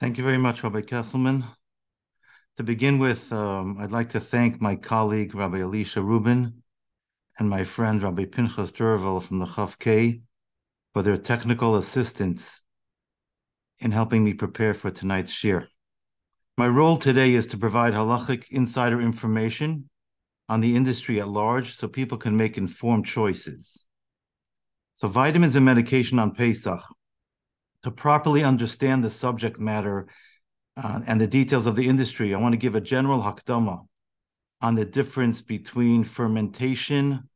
Thank you very much, Rabbi Kesselman. To begin with, um, I'd like to thank my colleague, Rabbi Elisha Rubin, and my friend, Rabbi Pinchas Durval from the Chaf K, for their technical assistance in helping me prepare for tonight's shiur. My role today is to provide halachic insider information on the industry at large so people can make informed choices. So, vitamins and medication on Pesach to properly understand the subject matter uh, and the details of the industry, I want to give a general hakdama on the difference between fermentation,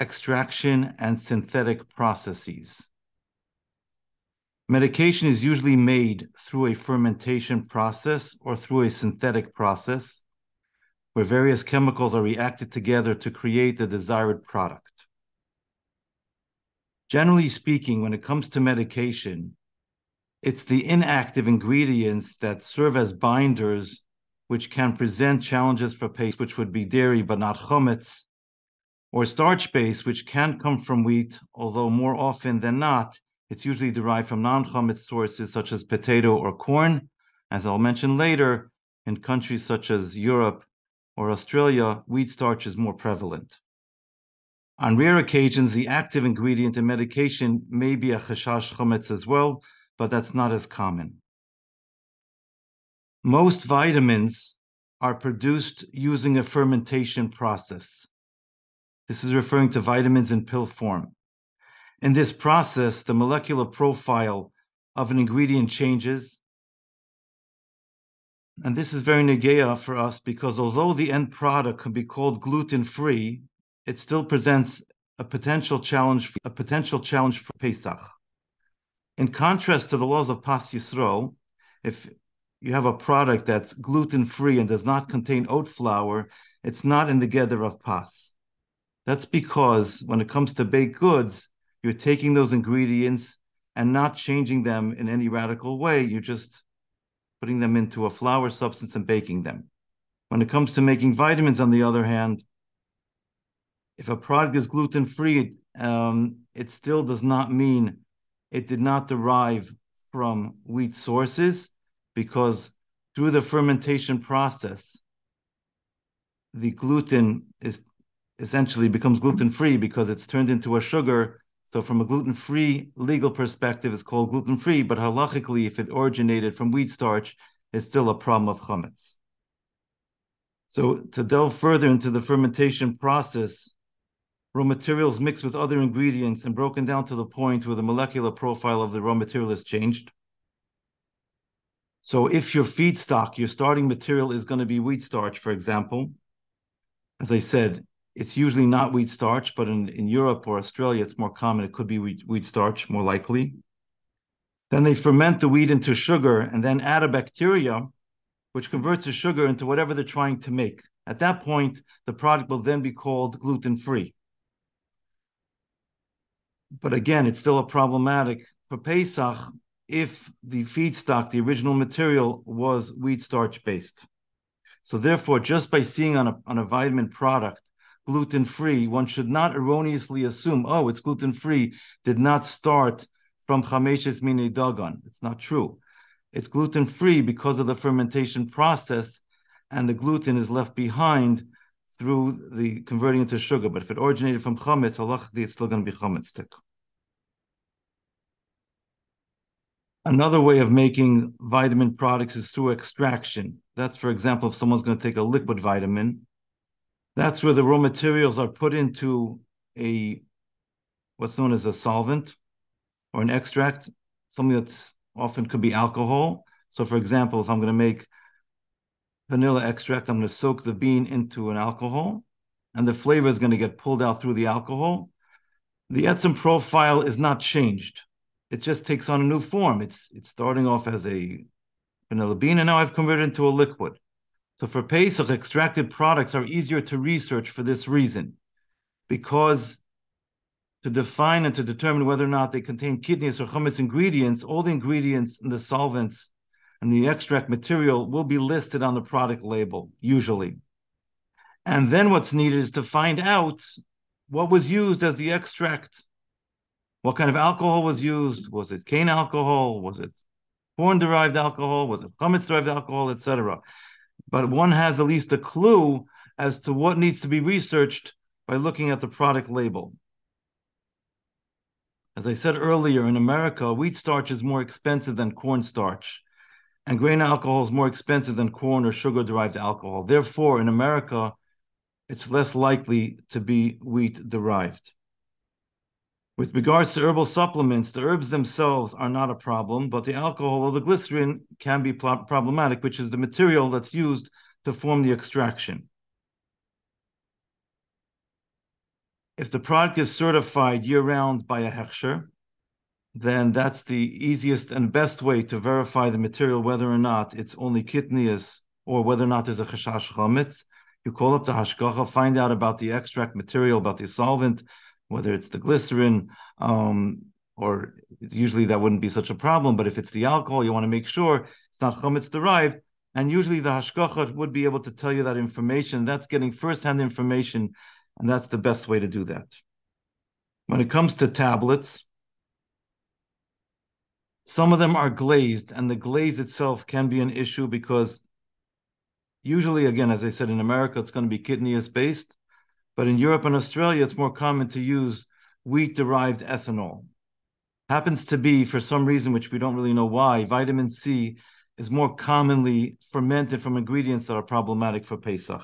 extraction, and synthetic processes. Medication is usually made through a fermentation process or through a synthetic process where various chemicals are reacted together to create the desired product. Generally speaking, when it comes to medication, it's the inactive ingredients that serve as binders, which can present challenges for patients, which would be dairy but not chametz, or starch base, which can come from wheat, although more often than not, it's usually derived from non chametz sources such as potato or corn. As I'll mention later, in countries such as Europe or Australia, wheat starch is more prevalent. On rare occasions, the active ingredient in medication may be a chashash chametz as well, but that's not as common. Most vitamins are produced using a fermentation process. This is referring to vitamins in pill form. In this process, the molecular profile of an ingredient changes. And this is very negaya for us because although the end product can be called gluten free, it still presents a potential challenge, for, a potential challenge for Pesach. In contrast to the laws of Pas Yisrael, if you have a product that's gluten free and does not contain oat flour, it's not in the geder of Pas. That's because when it comes to baked goods, you're taking those ingredients and not changing them in any radical way. You're just putting them into a flour substance and baking them. When it comes to making vitamins, on the other hand, if a product is gluten free, um, it still does not mean it did not derive from wheat sources because through the fermentation process, the gluten is essentially becomes gluten free because it's turned into a sugar. So, from a gluten free legal perspective, it's called gluten free, but halachically, if it originated from wheat starch, it's still a problem of chametz. So, to delve further into the fermentation process, raw materials mixed with other ingredients and broken down to the point where the molecular profile of the raw material is changed. So if your feedstock, your starting material is going to be wheat starch, for example, as I said, it's usually not wheat starch, but in, in Europe or Australia, it's more common. It could be wheat, wheat starch, more likely. Then they ferment the wheat into sugar and then add a bacteria, which converts the sugar into whatever they're trying to make. At that point, the product will then be called gluten free but again, it's still a problematic for Pesach if the feedstock, the original material, was wheat starch based. So therefore, just by seeing on a, on a vitamin product gluten free, one should not erroneously assume, oh, it's gluten free, did not start from chameshes mine dagan. It's not true. It's gluten free because of the fermentation process, and the gluten is left behind through the converting into sugar. But if it originated from chametz, halachically, it's still going to be chametzdik. Another way of making vitamin products is through extraction. That's, for example, if someone's going to take a liquid vitamin, that's where the raw materials are put into a what's known as a solvent or an extract, something that's often could be alcohol. So, for example, if I'm going to make vanilla extract, I'm going to soak the bean into an alcohol, and the flavor is going to get pulled out through the alcohol. The etzem profile is not changed it just takes on a new form. It's it's starting off as a vanilla bean, and now I've converted into a liquid. So for Pesach, extracted products are easier to research for this reason, because to define and to determine whether or not they contain kitnius or chametz ingredients, all the ingredients and the solvents and the extract material will be listed on the product label, usually. And then what's needed is to find out what was used as the extract what kind of alcohol was used? Was it cane alcohol? Was it corn derived alcohol? Was it chametz derived alcohol, etc.? But one has at least a clue as to what needs to be researched by looking at the product label. As I said earlier, in America, wheat starch is more expensive than corn starch, and grain alcohol is more expensive than corn or sugar derived alcohol. Therefore, in America, it's less likely to be wheat derived. With regards to herbal supplements, the herbs themselves are not a problem, but the alcohol or the glycerin can be problematic, which is the material that's used to form the extraction. If the product is certified year round by a hechsher, then that's the easiest and best way to verify the material, whether or not it's only kitnius or whether or not there's a chashash chametz. You call up the hashgacha, find out about the extract material, about the solvent, whether it's the glycerin, um, or usually that wouldn't be such a problem. But if it's the alcohol, you want to make sure it's not chametz derived. And usually the hashgacha would be able to tell you that information. That's getting firsthand information, and that's the best way to do that. When it comes to tablets, some of them are glazed, and the glaze itself can be an issue because usually, again, as I said, in America, it's going to be kitnius based. But in Europe and Australia, it's more common to use wheat derived ethanol. Happens to be, for some reason, which we don't really know why, vitamin C is more commonly fermented from ingredients that are problematic for Pesach.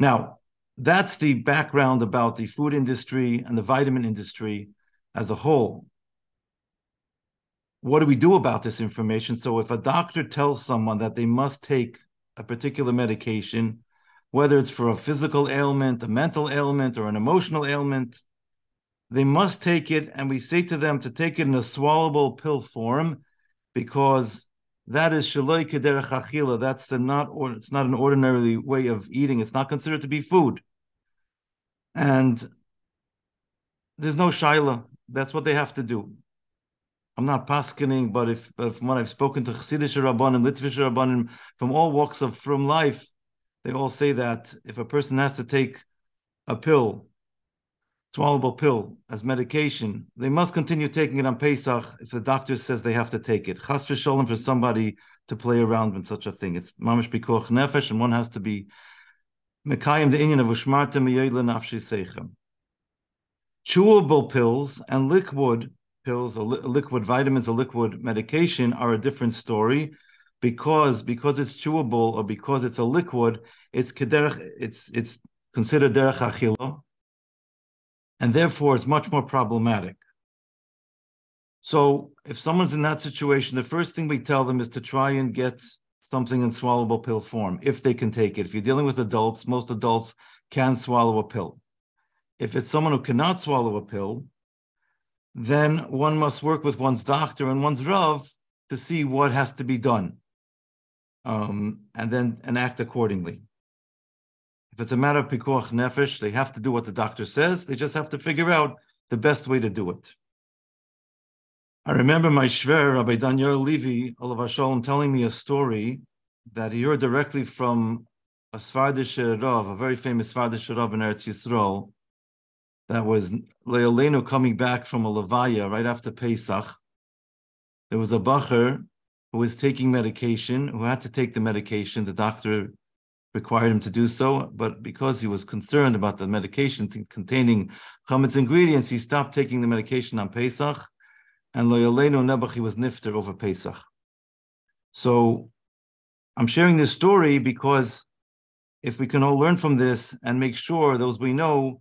Now, that's the background about the food industry and the vitamin industry as a whole. What do we do about this information? So, if a doctor tells someone that they must take a particular medication, whether it's for a physical ailment, a mental ailment, or an emotional ailment, they must take it, and we say to them to take it in a swallowable pill form, because that is shaloi kederech achila. That's the not or it's not an ordinary way of eating. It's not considered to be food, and there's no shaila. That's what they have to do. I'm not paskening, but if, but from what I've spoken to Chassidish Rabbanim, Litvish Rabbanim, from all walks of from life, they all say that if a person has to take a pill, swallowable pill as medication, they must continue taking it on Pesach if the doctor says they have to take it. Chas v'sholem for somebody to play around with such a thing. It's mamish bikoch nefesh, and one has to be mekayim the of ushmarta miyoyle nafshi seichem. Chewable pills and liquid pills or li- liquid vitamins or liquid medication are a different story because because it's chewable or because it's a liquid, it's kederach, it's it's considered derech achila, and therefore it's much more problematic. So if someone's in that situation, the first thing we tell them is to try and get something in swallowable pill form if they can take it. If you're dealing with adults, most adults can swallow a pill. If it's someone who cannot swallow a pill, then one must work with one's doctor and one's rav to see what has to be done um, and then and act accordingly. If it's a matter of pikuach nefesh, they have to do what the doctor says. They just have to figure out the best way to do it. I remember my shver, Rabbi Daniel Levy, Olav Shalom, telling me a story that he heard directly from a Svardish Rav, a very famous Svardish Rav in Eretz Yisrael, that was Leolenu coming back from a Levaya right after Pesach. There was a Bacher who was taking medication, who had to take the medication. The doctor required him to do so, but because he was concerned about the medication t- containing chametz ingredients, he stopped taking the medication on Pesach, and Loyalenu Nebuch was nifter over Pesach. So I'm sharing this story because if we can all learn from this and make sure those we know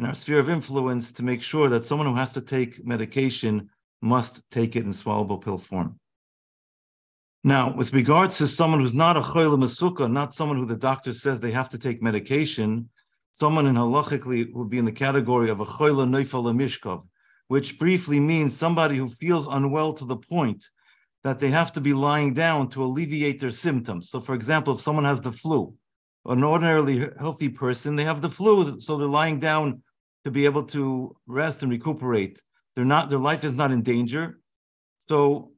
in our sphere of influence to make sure that someone who has to take medication must take it in swallowable pill form. Now, with regards to someone who's not a choyle masukah, not someone who the doctor says they have to take medication, someone in halachically would be in the category of a choyle neifel mishkov, which briefly means somebody who feels unwell to the point that they have to be lying down to alleviate their symptoms. So, for example, if someone has the flu, an ordinarily healthy person, they have the flu, so they're lying down to be able to rest and recuperate. They're not, their life is not in danger. So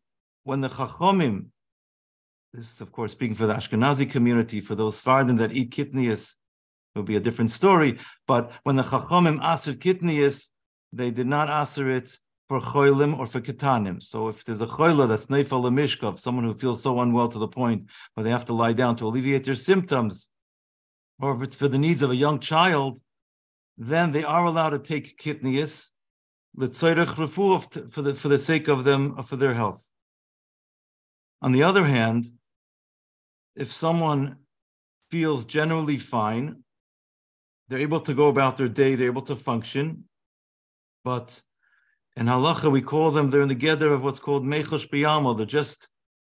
when the chachomim this is, of course, speaking for the Ashkenazi community. For those Sephardim that eat kitnius, it will be a different story. But when the Chachamim aser kitnius, they did not aser it for choilim or for ketanim. So if there's a choila that's neifal mishkov, someone who feels so unwell to the point where they have to lie down to alleviate their symptoms, or if it's for the needs of a young child, then they are allowed to take kitnius, for the for the sake of them for their health. On the other hand, if someone feels generally fine, they're able to go about their day, they're able to function, but in halacha we call them they're in the geder of what's called mechosh biyamo. They're just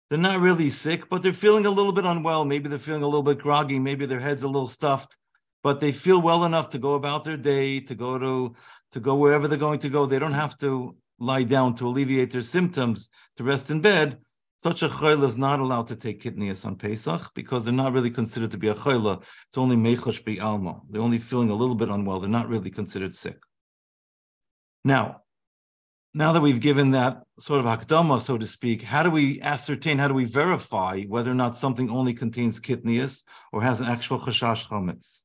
they're not really sick, but they're feeling a little bit unwell. Maybe they're feeling a little bit groggy. Maybe their head's a little stuffed, but they feel well enough to go about their day, to go to to go wherever they're going to go. They don't have to lie down to alleviate their symptoms, to rest in bed. Such a chayla is not allowed to take kitnius on Pesach because they're not really considered to be a chayla. It's only mechosh bi alma. They're only feeling a little bit unwell. They're not really considered sick. Now, now that we've given that sort of hakdama, so to speak, how do we ascertain, how do we verify whether or not something only contains kitnius or has an actual chashash chametz?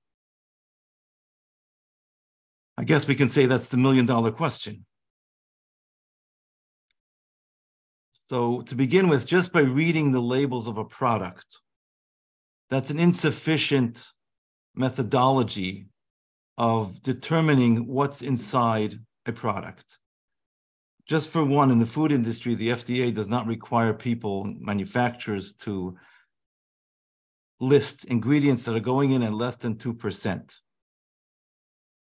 I guess we can say that's the million dollar question. So, to begin with, just by reading the labels of a product, that's an insufficient methodology of determining what's inside a product. Just for one, in the food industry, the FDA does not require people, manufacturers, to list ingredients that are going in at less than 2%.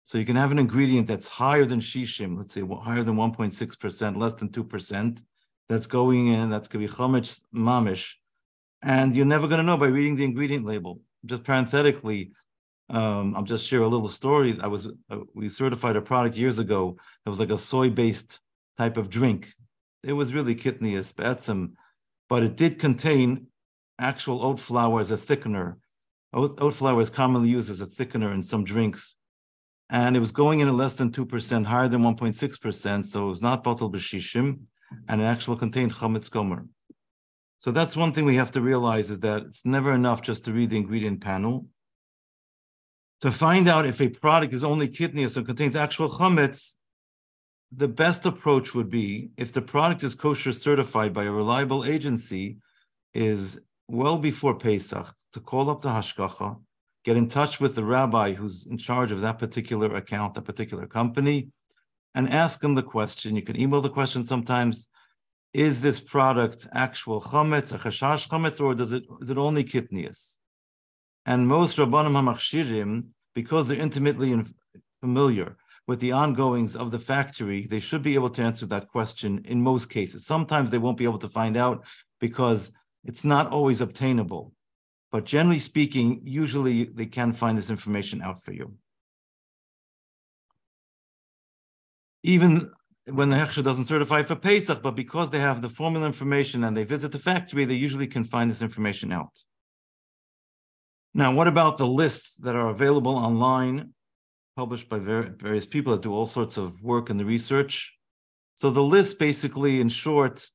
So you can have an ingredient that's higher than shishim, let's say higher than 1.6%, less than 2%, that's going in, that's going to be chometz mamish, and you're never going to know by reading the ingredient label. Just parenthetically, um, I'll just share a little story. I was uh, we certified a product years ago that was like a soy-based type of drink. It was really kitnius, be'etzim, but it did contain actual oat flour as a thickener. Oat, oat flour is commonly used as a thickener in some drinks and it was going in at less than 2%, higher than 1.6%, so it was not batel b'shishim, and it actually contained chametz gamur. So that's one thing we have to realize is that it's never enough just to read the ingredient panel. To find out if a product is only kitnius or contains actual chametz, the best approach would be if the product is kosher certified by a reliable agency, is well before Pesach to call up the hashgacha get in touch with the rabbi who's in charge of that particular account, that particular company, and ask him the question. You can email the question sometimes. Is this product actual chametz, a chashash chametz, or does it is it only kitnius? And most rabbanim hamachshirim, because they're intimately familiar with the ongoings of the factory, they should be able to answer that question in most cases. Sometimes they won't be able to find out because it's not always obtainable. But generally speaking, usually they can find this information out for you. Even when the Hechsher doesn't certify for Pesach, but because they have the formula information and they visit the factory, they usually can find this information out. Now, what about the lists that are available online, published by various people that do all sorts of work in the research? So the list basically, in short,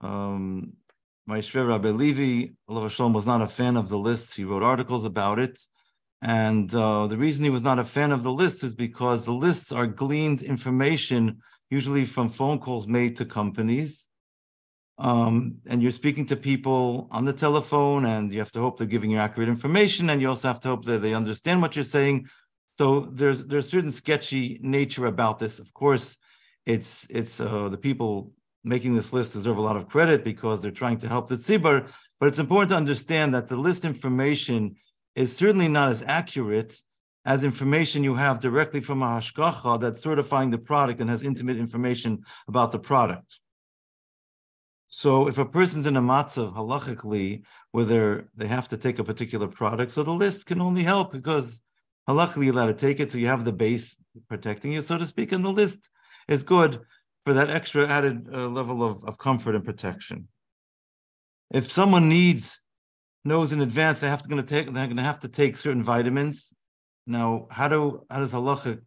um, my Shver Rabbi Levi, Shalom, was not a fan of the lists. He wrote articles about it. And uh, the reason he was not a fan of the lists is because the lists are gleaned information, usually from phone calls made to companies. Um, and you're speaking to people on the telephone, and you have to hope they're giving you accurate information, and you also have to hope that they understand what you're saying. So there's there's certain sketchy nature about this. Of course, it's it's uh, the people making this list deserve a lot of credit because they're trying to help the tzibur. But it's important to understand that the list information is certainly not as accurate as information you have directly from a hashgacha that's certifying the product and has intimate information about the product. So if a person's in a matzav halachically, whether they have to take a particular product, so the list can only help because halachically you're allowed to take it, so you have the base protecting you, so to speak, and the list is good for that extra added uh, level of, of comfort and protection. If someone needs, knows in advance they have to going to take, they're going to have to take certain vitamins. Now, how do how does halacha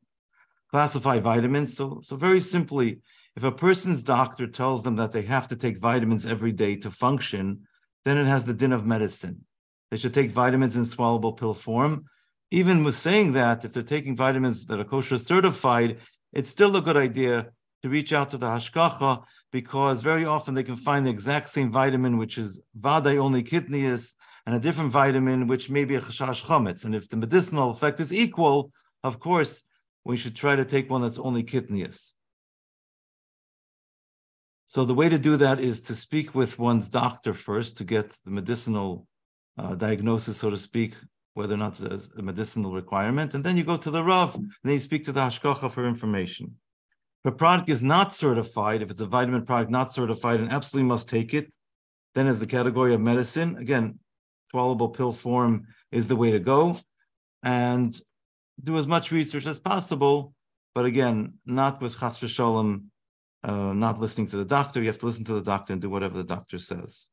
classify vitamins? So, so very simply, if a person's doctor tells them that they have to take vitamins every day to function, then it has the din of medicine. They should take vitamins in swallowable pill form. Even with saying that, if they're taking vitamins that are kosher certified, it's still a good idea to reach out to the hashgacha because very often they can find the exact same vitamin, which is vaday only kitnius, and a different vitamin, which may be a chashash chametz. And if the medicinal effect is equal, of course, we should try to take one that's only kitnius. So the way to do that is to speak with one's doctor first to get the medicinal uh, diagnosis, so to speak, whether or not it's a medicinal requirement, and then you go to the Rav, and then you speak to the Hashgacha for information. A product is not certified, if it's a vitamin product not certified and absolutely must take it, then as the category of medicine, again, swallowable pill form is the way to go. And do as much research as possible, but again, not with chas v'sholem, uh, not listening to the doctor. You have to listen to the doctor and do whatever the doctor says.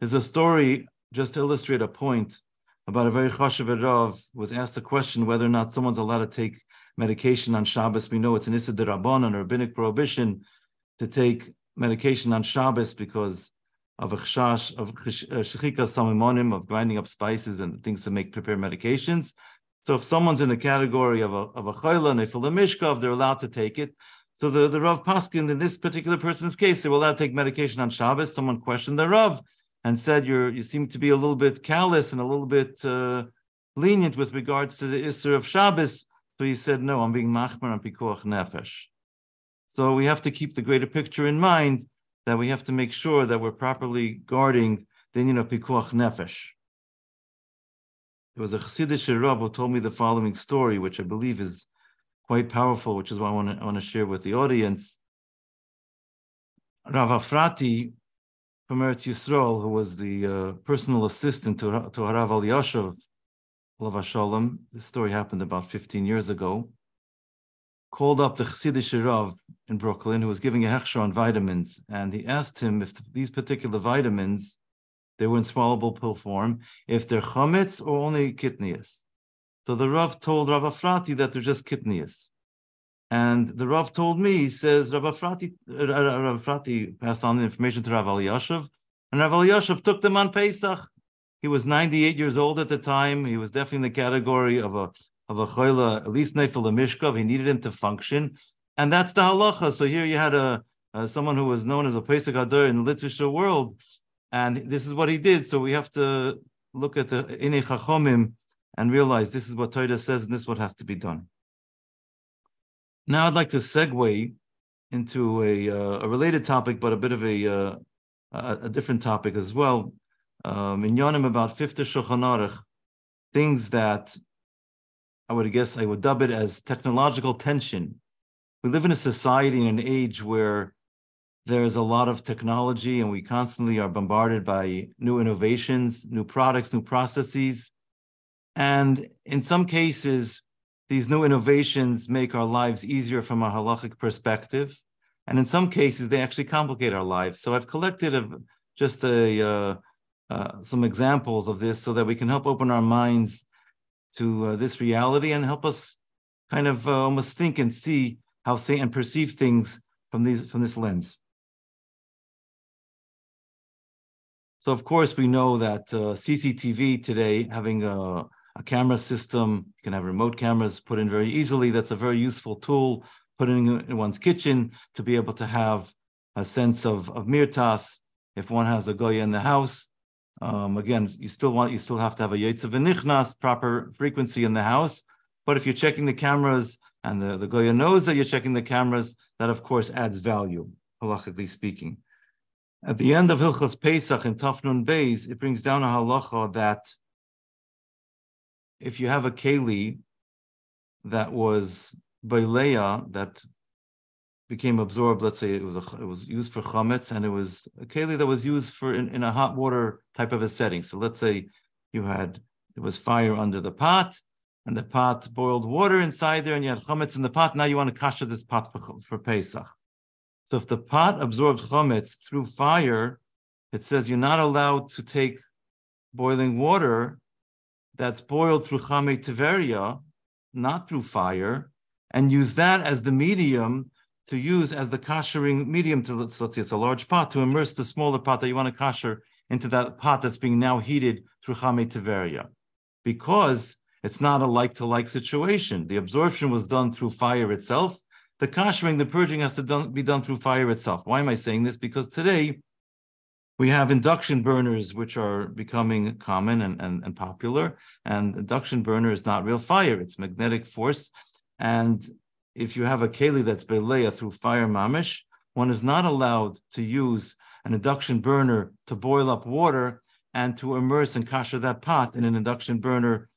There's a story just to illustrate a point about a very chashav was asked a question whether or not someone's allowed to take medication on Shabbos. We know it's an Issa Rabban, a rabbinic prohibition to take medication on Shabbos because of a chash, of shechika samimonim, of grinding up spices and things to make prepare medications. So if someone's in the category of a of a chayla and a mishkav, they're allowed to take it. So the, the Rav Paskin, in this particular person's case, they were allowed to take medication on Shabbos. Someone questioned the Rav and said, "You you seem to be a little bit callous and a little bit uh, lenient with regards to the Isser of Shabbos." So he said, "No, I'm being machmer on pikuach nefesh." So we have to keep the greater picture in mind that we have to make sure that we're properly guarding the you know pikuach nefesh. There was a Chassidish Rav who told me the following story, which I believe is quite powerful, which is why I want to, I want to share with the audience. Rav Afrati from Eretz Yisrael, who was the uh, personal assistant to, to Harav Elyashiv, Lava Shalom, this story happened about 15 years ago, called up the Chassidish Rav in Brooklyn, who was giving a hechsher on vitamins, and he asked him if these particular vitamins, they were in swallowable pill form, if they're chametz or only kitnius. So the Rav told Rav Afrati that they're just kitnius. And the Rav told me, he says, Rav Afrati, uh, Rav Afrati passed on the information to Rav Elyashiv, and Rav Elyashiv took them on Pesach. He was 98 years old at the time. He was definitely in the category of a of a choila, at least nefel mishkav. He needed him to function, and that's the halacha. So here you had a, someone who was known as a posek hador in the literature world, and this is what he did. So we have to look at the Ine Chachomim and realize this is what Torah says and this is what has to be done. Now I'd like to segue into a, uh, a related topic, but a bit of a, uh, a, a, different topic as well. Um, in Yonim about fifth Shulchan Aruch, things that I would guess I would dub it as technological tension. We live in a society in an age where there's a lot of technology and we constantly are bombarded by new innovations, new products, new processes. And in some cases, these new innovations make our lives easier from a halachic perspective. And in some cases, they actually complicate our lives. So I've collected a, just a, uh, uh, some examples of this so that we can help open our minds to uh, this reality and help us kind of uh, almost think and see how th- and perceive things from these from this lens. So of course we know that uh, CCTV today having a a camera system. You can have remote cameras put in very easily. That's a very useful tool put in, in one's kitchen to be able to have a sense of, of mirtas. If one has a goya in the house, um, again, you still want you still have to have a yetzav v'nichnas, proper frequency in the house. But if you're checking the cameras and the, the goya knows that you're checking the cameras, that of course adds value, halachically speaking. At the end of Hilchos Pesach in Tafnun Beis, it brings down a halacha that if you have a keli that was Leia that became absorbed, let's say it was a, it was used for chametz and it was a keli that was used for in, in a hot water type of a setting. So let's say you had there was fire under the pot and the pot boiled water inside there and you had chametz in the pot. Now you want to kasha this pot for, for Pesach. So if the pot absorbs chametz through fire, it says you're not allowed to take boiling water that's boiled through Chame Tiveria, not through fire, and use that as the medium to use as the kashering medium to let's, let's say it's a large pot to immerse the smaller pot that you want to kasher into that pot that's being now heated through Chame Tiveria. Because it's not a like to like situation. The absorption was done through fire itself, the koshering, the purging has to done, be done through fire itself. Why am I saying this? Because today we have induction burners, which are becoming common and, and, and popular. And induction burner is not real fire, it's magnetic force. And if you have a keli that's beleya through fire mamish, one is not allowed to use an induction burner to boil up water and to immerse and kasher that pot in an induction burner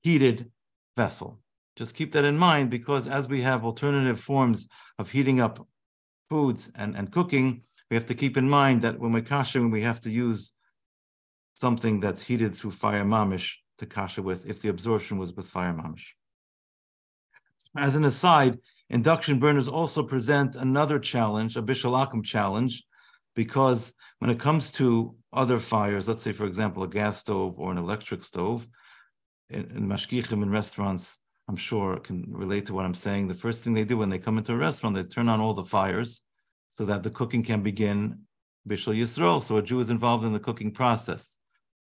heated vessel. Just keep that in mind because as we have alternative forms of heating up foods and, and cooking, we have to keep in mind that when we're kashering, we have to use something that's heated through fire mamish to kasha with if the absorption was with fire mamish. As an aside, induction burners also present another challenge, a bishul akum challenge, because when it comes to other fires, let's say, for example, a gas stove or an electric stove, in, in mashgichim in restaurants, I'm sure can relate to what I'm saying. The first thing they do when they come into a restaurant, they turn on all the fires so that the cooking can begin Bishul Yisrael. So a Jew is involved in the cooking process.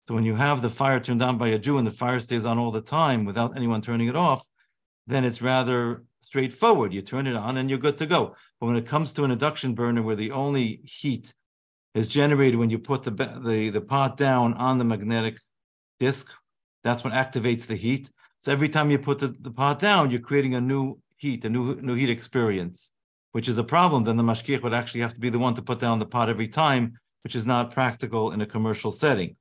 So when you have the fire turned on by a Jew and the fire stays on all the time without anyone turning it off, then it's rather straightforward. You turn it on and you're good to go. But when it comes to an induction burner where the only heat is generated when you put the, the, the pot down on the magnetic disk, that's what activates the heat. So every time you put the, the pot down, you're creating a new heat, a new, new heat experience which is a problem, then the mashgiach would actually have to be the one to put down the pot every time, which is not practical in a commercial setting.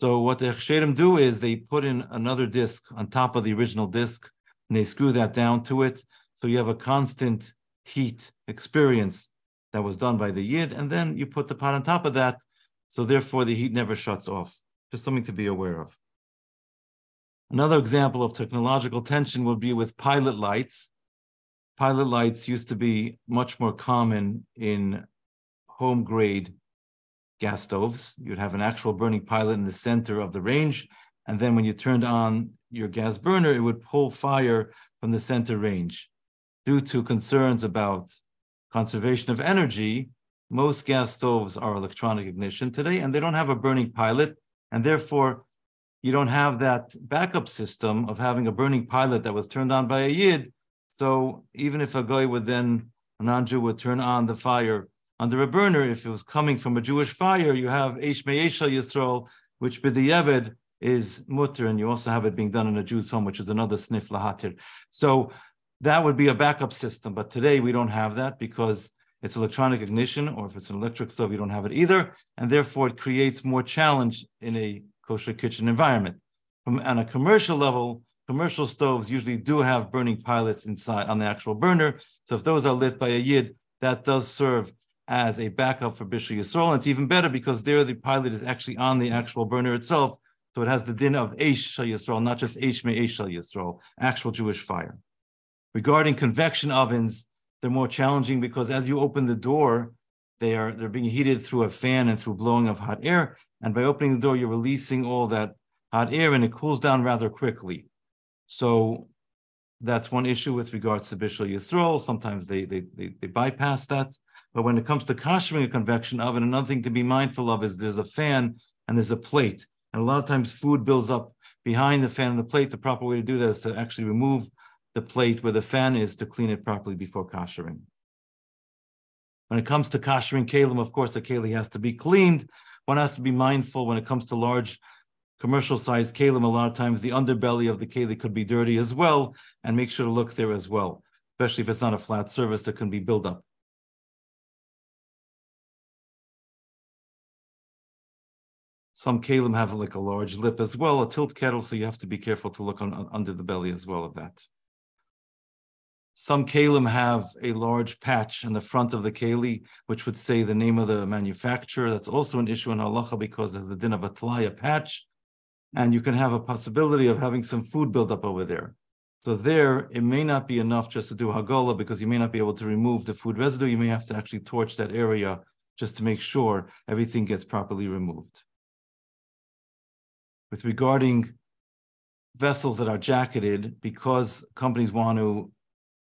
So what the Chshedim do is they put in another disc on top of the original disc, and they screw that down to it. So you have a constant heat experience that was done by the Yid, and then you put the pot on top of that. So therefore, the heat never shuts off. Just something to be aware of. Another example of technological tension would be with pilot lights pilot lights used to be much more common in home grade gas stoves. You'd have an actual burning pilot in the center of the range. And then when you turned on your gas burner, it would pull fire from the center range. Due to concerns about conservation of energy, most gas stoves are electronic ignition today, and they don't have a burning pilot. And therefore, you don't have that backup system of having a burning pilot that was turned on by a yid so even if a guy would then, a non-Jew would turn on the fire under a burner, if it was coming from a Jewish fire, you have Eish Me'esha Yisrael, which B'diyevid is mutter, and you also have it being done in a Jew's home, which is another sniff lahatir. So that would be a backup system. But today we don't have that because it's electronic ignition, or if it's an electric stove, you don't have it either. And therefore it creates more challenge in a kosher kitchen environment. From on a commercial level, commercial stoves usually do have burning pilots inside on the actual burner. So if those are lit by a yid, that does serve as a backup for Bishul Yisrael. And it's even better because there the pilot is actually on the actual burner itself. So it has the din of Eish Shal Yisrael, not just Eish Me Eish Shal Yisrael, actual Jewish fire. Regarding convection ovens, they're more challenging because as you open the door, they are they're being heated through a fan and through blowing of hot air. And by opening the door, you're releasing all that hot air and it cools down rather quickly. So that's one issue with regards to Bishul Yisrael. Sometimes they, they, they, they, bypass that. But when it comes to kashering a convection oven, another thing to be mindful of is there's a fan and there's a plate. And a lot of times food builds up behind the fan and the plate. The proper way to do that is to actually remove the plate where the fan is to clean it properly before kashering. When it comes to kashering kalim, of course, the keli has to be cleaned. One has to be mindful when it comes to large commercial sized kalim, a lot of times the underbelly of the keli could be dirty as well, and make sure to look there as well, especially if it's not a flat surface that can be built up. Some kalim have like a large lip as well, a tilt kettle, so you have to be careful to look on, on, under the belly as well of that. Some kalim have a large patch in the front of the keli, which would say the name of the manufacturer. That's also an issue in halacha because there's the din of a tlaya patch and you can have a possibility of having some food build up over there. So there, it may not be enough just to do hagola because you may not be able to remove the food residue. You may have to actually torch that area just to make sure everything gets properly removed. With regarding vessels that are jacketed, because companies want to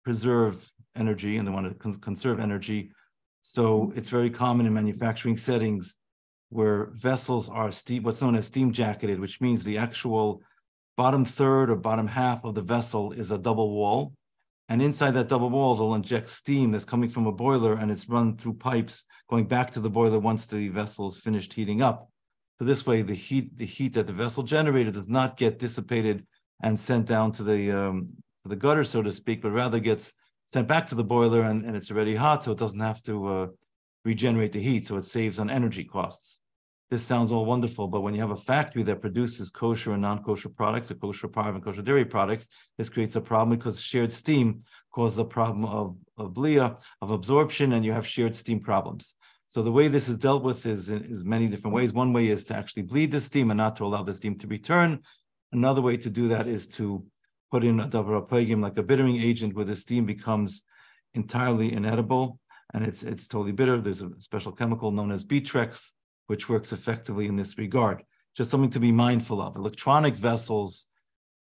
preserve energy and they want to con conserve energy, so it's very common in manufacturing settings where vessels are steam, what's known as steam jacketed, which means the actual bottom third or bottom half of the vessel is a double wall. And inside that double wall, they'll inject steam that's coming from a boiler and it's run through pipes going back to the boiler once the vessel is finished heating up. So this way, the heat, the heat that the vessel generated does not get dissipated and sent down to the um, to the gutter, so to speak, but rather gets sent back to the boiler and, and it's already hot, so it doesn't have to uh, regenerate the heat, so it saves on energy costs. This sounds all wonderful, but when you have a factory that produces kosher and non-kosher products, or kosher parve and kosher dairy products, this creates a problem because shared steam causes a problem of, of blia, of absorption, and you have shared steam problems. So the way this is dealt with is, is many different ways. One way is to actually bleed the steam and not to allow the steam to return. Another way to do that is to put in a davar apagim, like a bittering agent, where the steam becomes entirely inedible and it's it's totally bitter. There's a special chemical known as Bitrex, which works effectively in this regard. Just something to be mindful of. Electronic vessels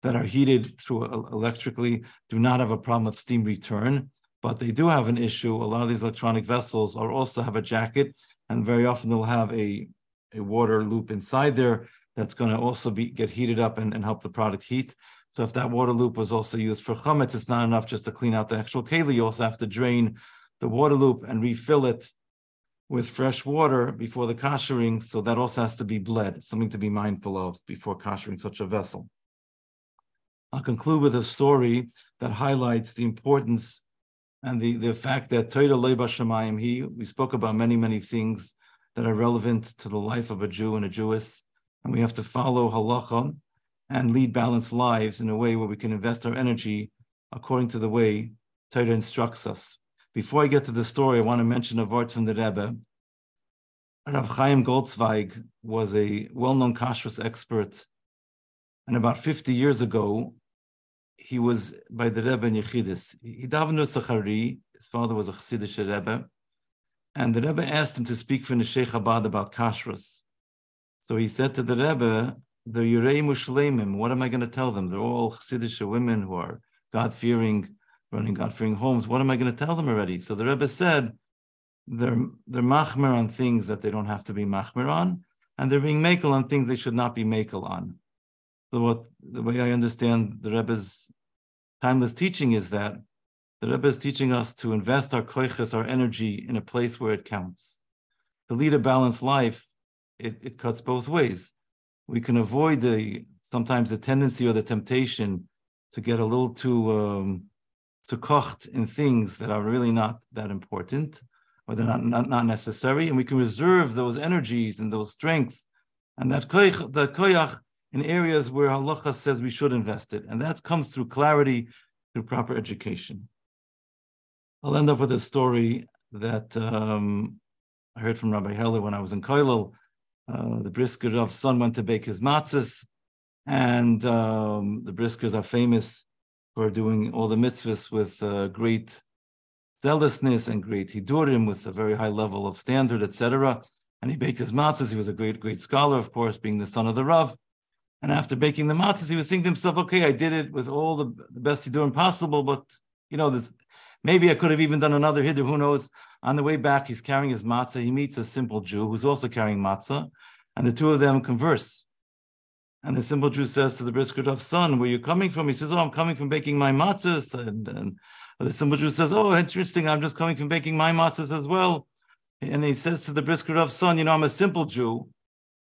that are heated through uh, electrically do not have a problem of steam return, but they do have an issue. A lot of these electronic vessels are also have a jacket, and very often they'll have a, a water loop inside there that's going to also be get heated up and, and help the product heat. So if that water loop was also used for chametz, it's not enough just to clean out the actual keli. You also have to drain the water loop and refill it with fresh water before the koshering. So that also has to be bled, something to be mindful of before koshering such a vessel. I'll conclude with a story that highlights the importance and the, the fact that Torah Leba Shemayim, he, we spoke about many, many things that are relevant to the life of a Jew and a Jewess, and we have to follow halacha and lead balanced lives in a way where we can invest our energy according to the way Torah instructs us. Before I get to the story, I want to mention a word from the Rebbe. Rav Chaim Goldzweig was a well-known kashrus expert, and about 50 years ago, he was by the Rebbe in Yechidus. He davened Sachari, his father was a Chassidish Rebbe, and the Rebbe asked him to speak for Neshei Chabad about kashrus. So he said to the Rebbe, the Yurei Mushlemim, what am I going to tell them? They're all Chassidish women who are God-fearing running God-fearing homes. What am I going to tell them already? So the Rebbe said they're they're machmer on things that they don't have to be machmer on, and they're being makel on things they should not be makel on. So what the way I understand the Rebbe's timeless teaching is that the Rebbe is teaching us to invest our koiches, our energy, in a place where it counts. To lead a balanced life, it, it cuts both ways. We can avoid the sometimes the tendency or the temptation to get a little too um, to kocht in things that are really not that important or they're not, not, not necessary. And we can reserve those energies and those strength and that koyach, that koyach in areas where halacha says we should invest it. And that comes through clarity, through proper education. I'll end up with a story that um, I heard from Rabbi Heller when I was in Koilel. Uh, the Brisker's son went to bake his matzahs, and um, the Briskers are famous for doing all the mitzvahs with uh, great zealousness and great hidurim with a very high level of standard, etc. And he baked his matzahs. He was a great, great scholar, of course, being the son of the Rav. And after baking the matzahs, he was thinking to himself, okay, I did it with all the, the best hidurim possible, but you know, this maybe I could have even done another hidur. Who knows? On the way back, he's carrying his matzah. He meets a simple Jew who's also carrying matzah, and the two of them converse. And the simple Jew says to the Brisker Rov son, where you coming from? He says, oh, I'm coming from baking my matzahs. And, and the simple Jew says, oh, interesting, I'm just coming from baking my matzahs as well. And he says to the Brisker Rov son, you know, I'm a simple Jew,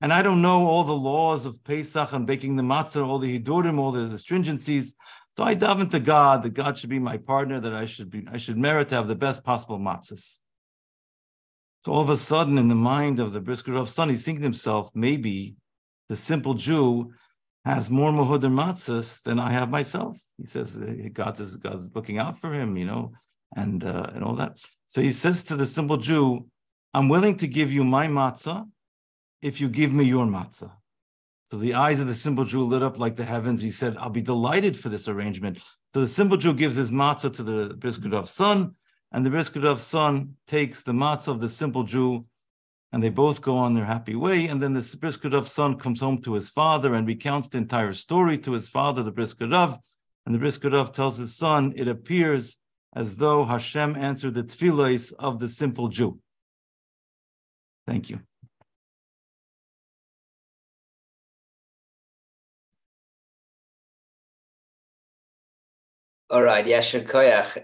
and I don't know all the laws of Pesach and baking the matzah, all the hidurim, all the stringencies. So I daven to God that God should be my partner, that I should be, I should merit to have the best possible matzahs. So all of a sudden, in the mind of the Brisker Rov son, he's thinking to himself, maybe the simple Jew has more Mahudir matzahs than I have myself. He says God is God's looking out for him, you know, and uh, and all that. So he says to the simple Jew, "I'm willing to give you my matzah if you give me your matzah." So the eyes of the simple Jew lit up like the heavens. He said, "I'll be delighted for this arrangement." So the simple Jew gives his matzah to the Brisker Rov son, and the Brisker Rov son takes the matzah of the simple Jew and they both go on their happy way. And then the Brisker Rov son comes home to his father and recounts the entire story to his father, the Brisker Rov. And the Briskadov tells his son, it appears as though Hashem answered the tefillahs of the simple Jew. Thank you. All right, Yasher Koyach.